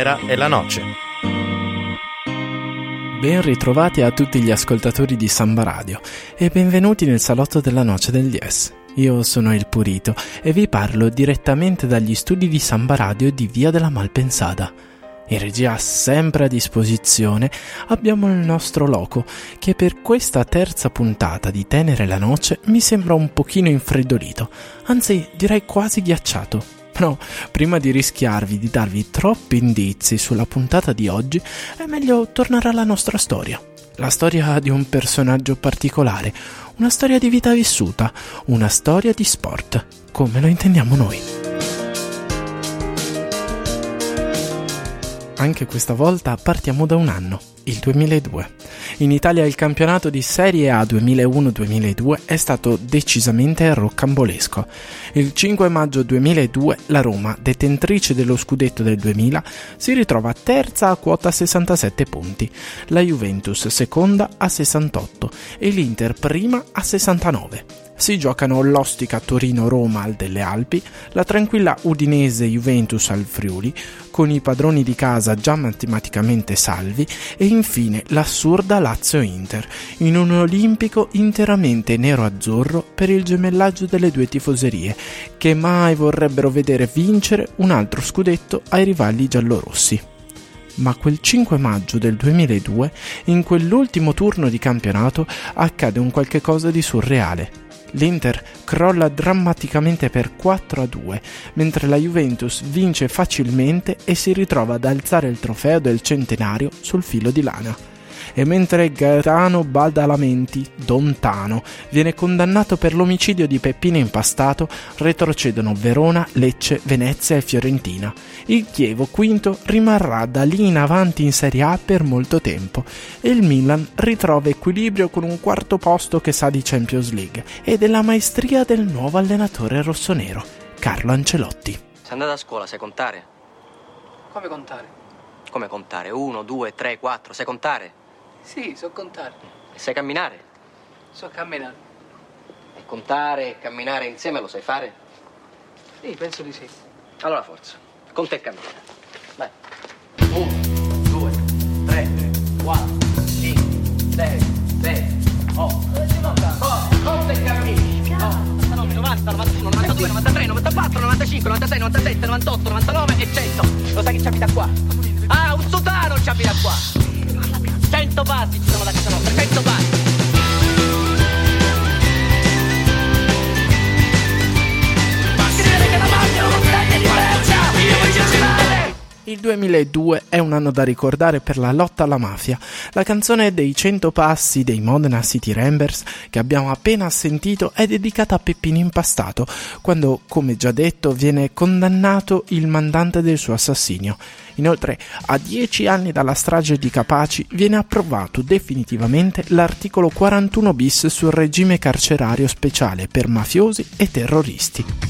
tenera è la noce. Ben ritrovati a tutti gli ascoltatori di Samba Radio e benvenuti nel salotto della noce del Yes. Io sono il Purito e vi parlo direttamente dagli studi di Samba Radio di Via della Malpensada. In regia sempre a disposizione abbiamo il nostro loco che per questa terza puntata di Tenere la Noce mi sembra un pochino infreddolito, anzi direi quasi ghiacciato. No, prima di rischiarvi di darvi troppi indizi sulla puntata di oggi, è meglio tornare alla nostra storia. La storia di un personaggio particolare, una storia di vita vissuta, una storia di sport, come lo intendiamo noi. Anche questa volta partiamo da un anno, il 2002. In Italia il campionato di Serie A 2001-2002 è stato decisamente roccambolesco. Il 5 maggio 2002 la Roma, detentrice dello scudetto del 2000, si ritrova terza a quota 67 punti, la Juventus seconda a 68 e l'Inter prima a 69 si giocano l'ostica Torino-Roma al delle Alpi, la tranquilla Udinese Juventus al Friuli, con i padroni di casa già matematicamente salvi, e infine l'assurda Lazio-Inter, in un olimpico interamente nero-azzurro per il gemellaggio delle due tifoserie, che mai vorrebbero vedere vincere un altro scudetto ai rivali giallorossi. Ma quel 5 maggio del 2002, in quell'ultimo turno di campionato, accade un qualche cosa di surreale l'Inter crolla drammaticamente per 4 a 2, mentre la Juventus vince facilmente e si ritrova ad alzare il trofeo del centenario sul filo di lana e mentre Gaetano Badalamenti, Don Tano, viene condannato per l'omicidio di Peppino Impastato, retrocedono Verona, Lecce, Venezia e Fiorentina. Il Chievo, quinto, rimarrà da lì in avanti in Serie A per molto tempo e il Milan ritrova equilibrio con un quarto posto che sa di Champions League e della maestria del nuovo allenatore rossonero, Carlo Ancelotti. Sei andato a scuola, sai contare? Come contare? Come contare? Uno, due, tre, quattro, sai contare? Sì, so contare. E sai camminare? So camminare. E contare e camminare insieme lo sai fare? Sì, penso di sì. Allora forza, conta e cammina. Vai. Uno, due, tre, quattro, cinque, sei, sette, otto. Oh, conta e cammina. Oh. 90, 91, 92, 93, 94, 95, 96, 97, 98, 99 e 100. Lo sai che ci abita qua? Ah, un sotano ci abita qua. 100 passi Il 2002 è un anno da ricordare per la lotta alla mafia. La canzone dei 100 passi dei Modena City Rambers che abbiamo appena sentito è dedicata a Peppino Impastato, quando, come già detto, viene condannato il mandante del suo assassinio. Inoltre, a dieci anni dalla strage di Capaci viene approvato definitivamente l'articolo 41 bis sul regime carcerario speciale per mafiosi e terroristi.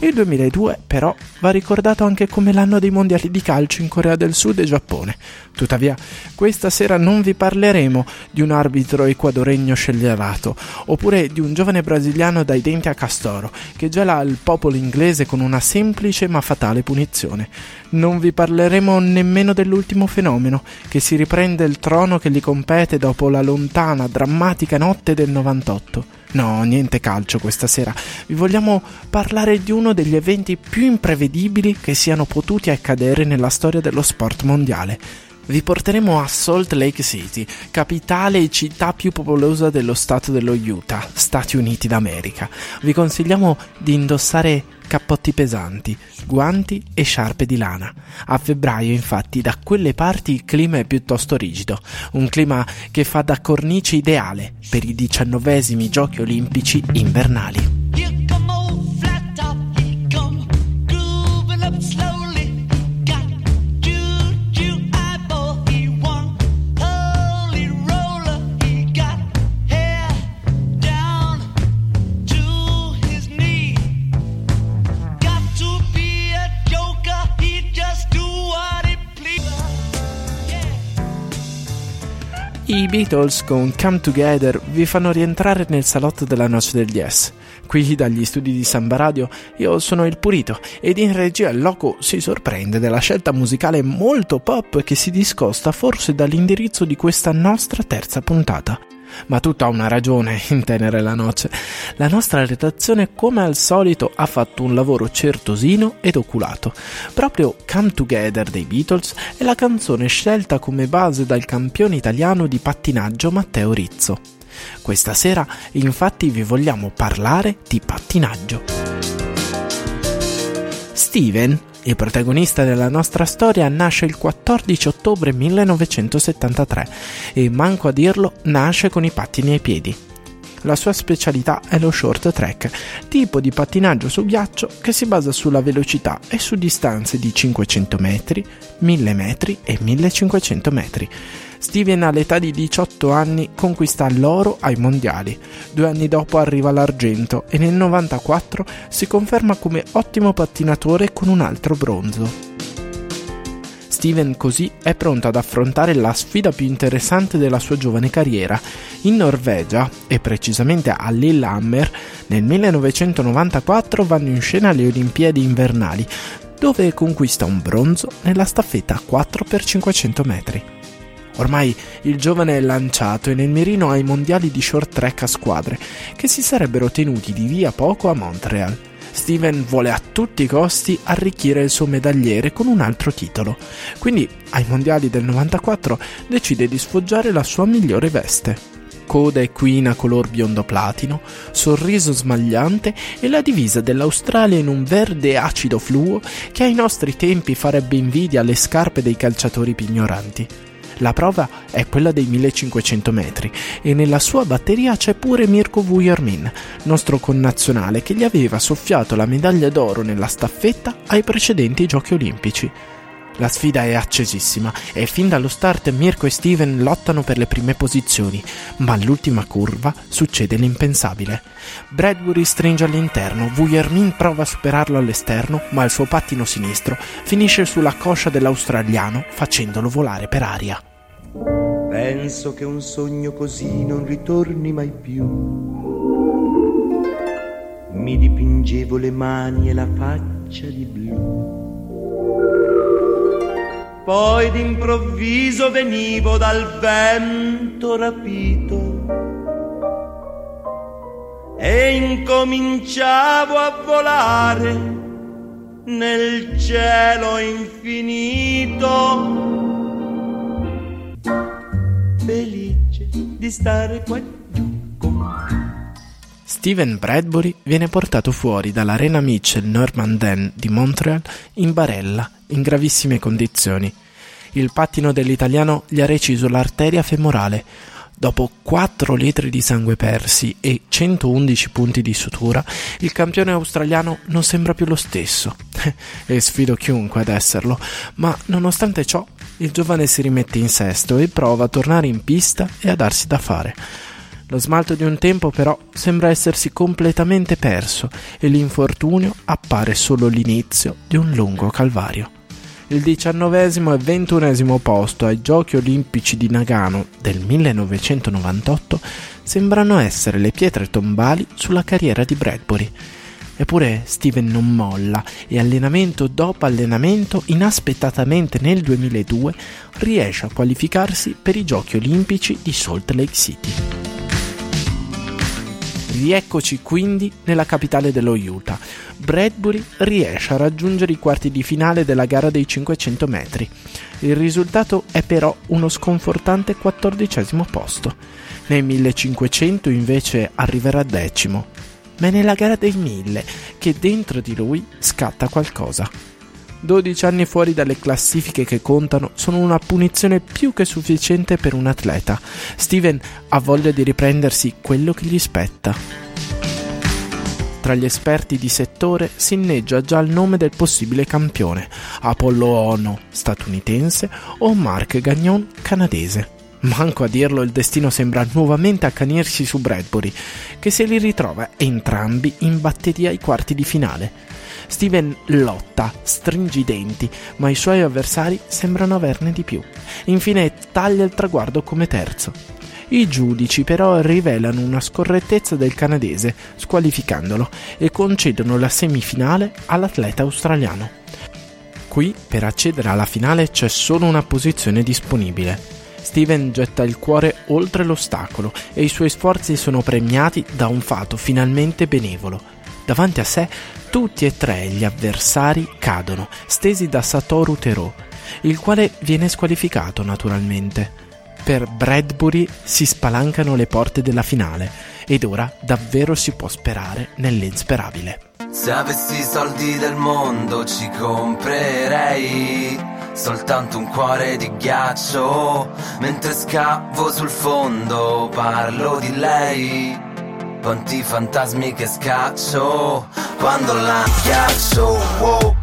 Il 2002 però va ricordato anche come l'anno dei mondiali di calcio in Corea del Sud e Giappone. Tuttavia, questa sera non vi parleremo di un arbitro equadoregno scellerato, oppure di un giovane brasiliano dai denti a castoro, che gela il popolo inglese con una semplice ma fatale punizione. Non vi parleremo nemmeno dell'ultimo fenomeno, che si riprende il trono che gli compete dopo la lontana, drammatica notte del 98. No, niente calcio questa sera. Vi vogliamo parlare di uno degli eventi più imprevedibili che siano potuti accadere nella storia dello sport mondiale. Vi porteremo a Salt Lake City, capitale e città più popolosa dello stato dello Utah, Stati Uniti d'America. Vi consigliamo di indossare cappotti pesanti, guanti e sciarpe di lana. A febbraio, infatti, da quelle parti il clima è piuttosto rigido, un clima che fa da cornice ideale per i diciannovesimi giochi olimpici invernali. I Beatles con Come Together vi fanno rientrare nel salotto della noce del yes. Qui dagli studi di Samba Radio io sono il Purito ed in regia il Loco si sorprende della scelta musicale molto pop che si discosta forse dall'indirizzo di questa nostra terza puntata. Ma tutto ha una ragione in tenere la noce. La nostra redazione, come al solito, ha fatto un lavoro certosino ed oculato. Proprio Come Together dei Beatles è la canzone scelta come base dal campione italiano di pattinaggio Matteo Rizzo. Questa sera infatti vi vogliamo parlare di pattinaggio. Steven, il protagonista della nostra storia, nasce il 14 ottobre 1973 e, manco a dirlo, nasce con i pattini ai piedi. La sua specialità è lo short track, tipo di pattinaggio su ghiaccio che si basa sulla velocità e su distanze di 500 metri, 1000 metri e 1500 metri. Steven all'età di 18 anni conquista l'oro ai mondiali. Due anni dopo arriva l'argento e nel 94 si conferma come ottimo pattinatore con un altro bronzo. Steven così è pronto ad affrontare la sfida più interessante della sua giovane carriera. In Norvegia, e precisamente a Lillehammer, nel 1994 vanno in scena le Olimpiadi invernali, dove conquista un bronzo nella staffetta 4x500 metri. Ormai il giovane è lanciato e nel mirino ai mondiali di short track a squadre, che si sarebbero tenuti di via poco a Montreal. Steven vuole a tutti i costi arricchire il suo medagliere con un altro titolo, quindi ai mondiali del 94 decide di sfoggiare la sua migliore veste. Coda equina color biondo platino, sorriso smagliante e la divisa dell'Australia in un verde acido fluo che ai nostri tempi farebbe invidia alle scarpe dei calciatori pignoranti. La prova è quella dei 1500 metri e nella sua batteria c'è pure Mirko Vujermin, nostro connazionale che gli aveva soffiato la medaglia d'oro nella staffetta ai precedenti Giochi Olimpici. La sfida è accesissima e fin dallo start Mirko e Steven lottano per le prime posizioni, ma all'ultima curva succede l'impensabile. Bradbury stringe all'interno, Vujermin prova a superarlo all'esterno, ma il suo pattino sinistro finisce sulla coscia dell'australiano facendolo volare per aria. Penso che un sogno così non ritorni mai più. Mi dipingevo le mani e la faccia di blu. Poi d'improvviso venivo dal vento rapito e incominciavo a volare nel cielo infinito, felice di stare qua. Steven Bradbury viene portato fuori dall'Arena Mitchell Normandin di Montreal in barella, in gravissime condizioni. Il pattino dell'italiano gli ha reciso l'arteria femorale. Dopo 4 litri di sangue persi e 111 punti di sutura, il campione australiano non sembra più lo stesso. e sfido chiunque ad esserlo, ma nonostante ciò, il giovane si rimette in sesto e prova a tornare in pista e a darsi da fare. Lo smalto di un tempo però sembra essersi completamente perso e l'infortunio appare solo l'inizio di un lungo calvario. Il diciannovesimo e ventunesimo posto ai Giochi olimpici di Nagano del 1998 sembrano essere le pietre tombali sulla carriera di Bradbury. Eppure Steven non molla e allenamento dopo allenamento, inaspettatamente nel 2002, riesce a qualificarsi per i Giochi olimpici di Salt Lake City. Rieccoci quindi nella capitale dello Utah. Bradbury riesce a raggiungere i quarti di finale della gara dei 500 metri. Il risultato è però uno sconfortante quattordicesimo posto. Nei 1500 invece arriverà decimo. Ma è nella gara dei 1000 che dentro di lui scatta qualcosa. 12 anni fuori dalle classifiche che contano sono una punizione più che sufficiente per un atleta. Steven ha voglia di riprendersi quello che gli spetta. Tra gli esperti di settore si inneggia già il nome del possibile campione, Apollo Ono, statunitense, o Mark Gagnon, canadese. Manco a dirlo, il destino sembra nuovamente accanirsi su Bradbury, che se li ritrova entrambi in batteria ai quarti di finale. Steven lotta, stringe i denti, ma i suoi avversari sembrano averne di più. Infine taglia il traguardo come terzo. I giudici però rivelano una scorrettezza del canadese, squalificandolo, e concedono la semifinale all'atleta australiano. Qui, per accedere alla finale, c'è solo una posizione disponibile. Steven getta il cuore oltre l'ostacolo e i suoi sforzi sono premiati da un fato finalmente benevolo. Davanti a sé tutti e tre gli avversari cadono, stesi da Satoru Tero, il quale viene squalificato naturalmente. Per Bradbury si spalancano le porte della finale ed ora davvero si può sperare nell'insperabile. Se avessi i soldi del mondo ci comprerei soltanto un cuore di ghiaccio, mentre scavo sul fondo parlo di lei. Quanti fantasmi che scaccio quando la ghiaccio. Wow.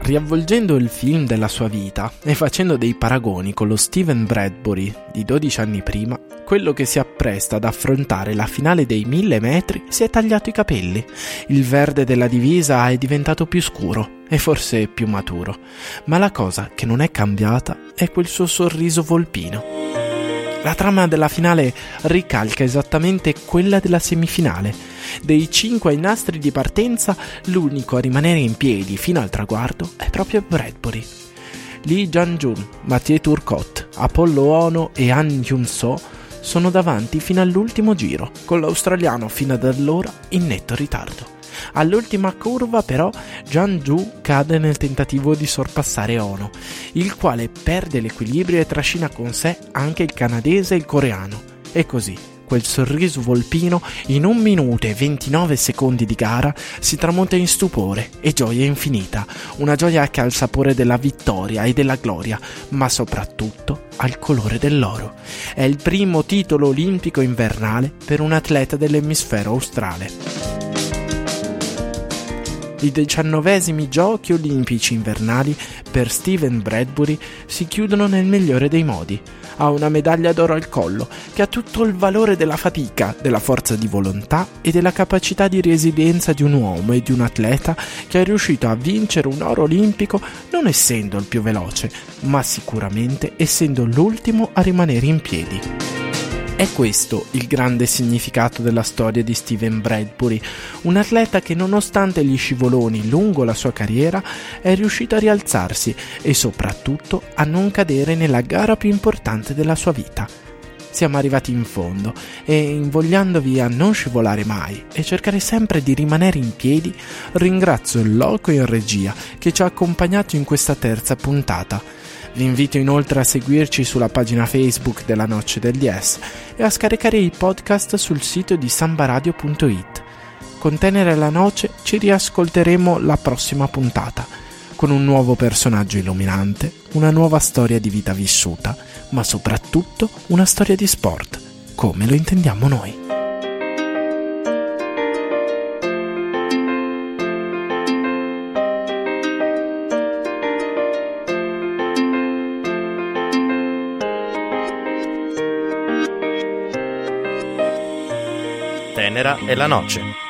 Riavvolgendo il film della sua vita e facendo dei paragoni con lo Steven Bradbury di 12 anni prima, quello che si appresta ad affrontare la finale dei 1000 metri si è tagliato i capelli. Il verde della divisa è diventato più scuro e forse più maturo, ma la cosa che non è cambiata è quel suo sorriso volpino. La trama della finale ricalca esattamente quella della semifinale dei cinque ai nastri di partenza, l'unico a rimanere in piedi fino al traguardo è proprio Bradbury. Lee Jang-jun, Mathieu Turcotte, Apollo Ono e Han Yun-so sono davanti fino all'ultimo giro, con l'australiano fino ad allora in netto ritardo. All'ultima curva però Jiang-Ju cade nel tentativo di sorpassare Ono, il quale perde l'equilibrio e trascina con sé anche il canadese e il coreano. E così quel sorriso volpino, in un minuto e 29 secondi di gara, si tramonta in stupore e gioia infinita, una gioia che ha il sapore della vittoria e della gloria, ma soprattutto ha il colore dell'oro. È il primo titolo olimpico invernale per un atleta dell'emisfero australe. I diciannovesimi giochi olimpici invernali per Steven Bradbury si chiudono nel migliore dei modi. Ha una medaglia d'oro al collo che ha tutto il valore della fatica, della forza di volontà e della capacità di resilienza di un uomo e di un atleta che è riuscito a vincere un oro olimpico non essendo il più veloce, ma sicuramente essendo l'ultimo a rimanere in piedi. È questo il grande significato della storia di Steven Bradbury, un atleta che nonostante gli scivoloni lungo la sua carriera è riuscito a rialzarsi e soprattutto a non cadere nella gara più importante della sua vita. Siamo arrivati in fondo e invogliandovi a non scivolare mai e cercare sempre di rimanere in piedi, ringrazio il loco in regia che ci ha accompagnato in questa terza puntata vi invito inoltre a seguirci sulla pagina Facebook della Noce del Yes e a scaricare i podcast sul sito di sambaradio.it. Con Tenere la Noce ci riascolteremo la prossima puntata, con un nuovo personaggio illuminante, una nuova storia di vita vissuta, ma soprattutto una storia di sport, come lo intendiamo noi. E la Noce.